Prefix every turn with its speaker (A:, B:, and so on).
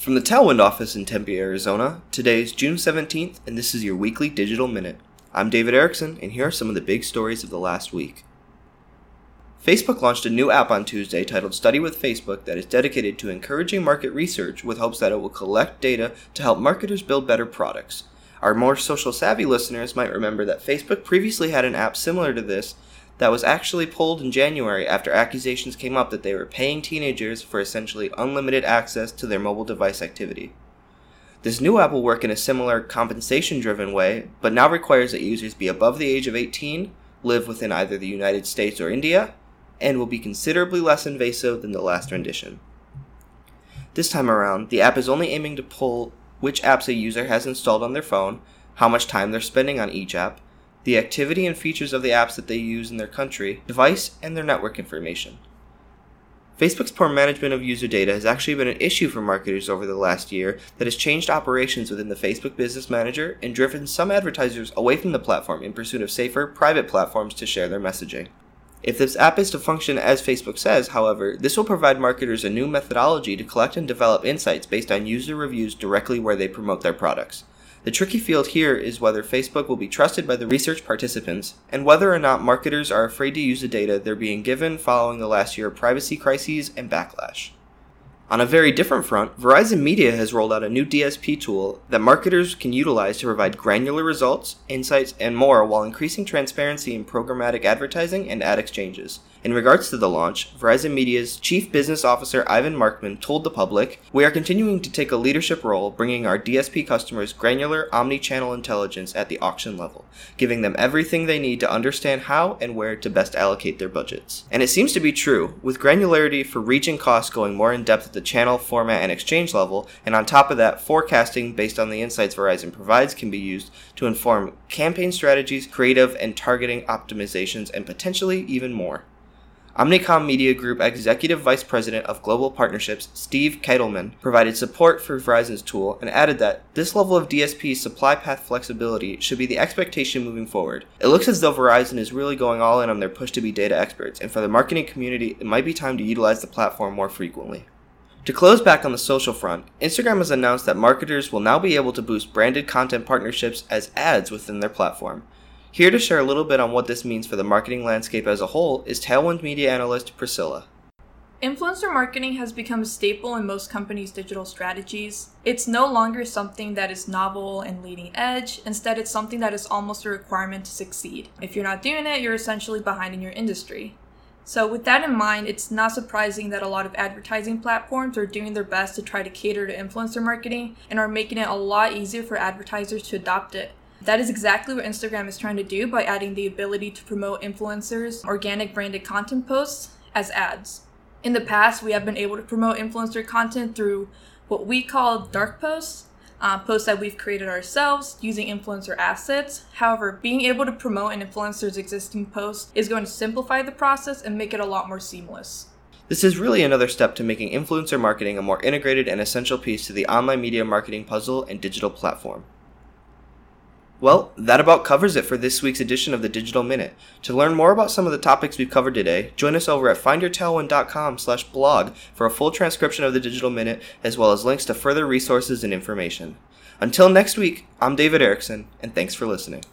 A: From the Tailwind office in Tempe, Arizona, today is June 17th, and this is your weekly digital minute. I'm David Erickson, and here are some of the big stories of the last week. Facebook launched a new app on Tuesday titled Study with Facebook that is dedicated to encouraging market research with hopes that it will collect data to help marketers build better products. Our more social savvy listeners might remember that Facebook previously had an app similar to this that was actually pulled in January after accusations came up that they were paying teenagers for essentially unlimited access to their mobile device activity. This new app will work in a similar compensation driven way, but now requires that users be above the age of 18, live within either the United States or India, and will be considerably less invasive than the last rendition. This time around, the app is only aiming to pull which apps a user has installed on their phone, how much time they're spending on each app, the activity and features of the apps that they use in their country, device, and their network information. Facebook's poor management of user data has actually been an issue for marketers over the last year that has changed operations within the Facebook Business Manager and driven some advertisers away from the platform in pursuit of safer, private platforms to share their messaging. If this app is to function as Facebook says, however, this will provide marketers a new methodology to collect and develop insights based on user reviews directly where they promote their products. The tricky field here is whether Facebook will be trusted by the research participants and whether or not marketers are afraid to use the data they're being given following the last year of privacy crises and backlash. On a very different front, Verizon Media has rolled out a new DSP tool that marketers can utilize to provide granular results, insights, and more while increasing transparency in programmatic advertising and ad exchanges. In regards to the launch, Verizon Media's Chief Business Officer Ivan Markman told the public, We are continuing to take a leadership role, bringing our DSP customers granular omni channel intelligence at the auction level, giving them everything they need to understand how and where to best allocate their budgets. And it seems to be true, with granularity for region and cost going more in depth at the channel, format, and exchange level, and on top of that, forecasting based on the insights Verizon provides can be used to inform campaign strategies, creative and targeting optimizations, and potentially even more. Omnicom Media Group Executive Vice President of Global Partnerships, Steve Katelman, provided support for Verizon's tool and added that this level of DSP supply path flexibility should be the expectation moving forward. It looks as though Verizon is really going all in on their push to be data experts, and for the marketing community, it might be time to utilize the platform more frequently. To close back on the social front, Instagram has announced that marketers will now be able to boost branded content partnerships as ads within their platform. Here to share a little bit on what this means for the marketing landscape as a whole is Tailwind media analyst Priscilla.
B: Influencer marketing has become a staple in most companies' digital strategies. It's no longer something that is novel and leading edge, instead, it's something that is almost a requirement to succeed. If you're not doing it, you're essentially behind in your industry. So, with that in mind, it's not surprising that a lot of advertising platforms are doing their best to try to cater to influencer marketing and are making it a lot easier for advertisers to adopt it. That is exactly what Instagram is trying to do by adding the ability to promote influencers' organic branded content posts as ads. In the past, we have been able to promote influencer content through what we call dark posts, uh, posts that we've created ourselves using influencer assets. However, being able to promote an influencer's existing post is going to simplify the process and make it a lot more seamless.
A: This is really another step to making influencer marketing a more integrated and essential piece to the online media marketing puzzle and digital platform. Well, that about covers it for this week's edition of the Digital Minute. To learn more about some of the topics we've covered today, join us over at findyourtailwind.com slash blog for a full transcription of the Digital Minute, as well as links to further resources and information. Until next week, I'm David Erickson, and thanks for listening.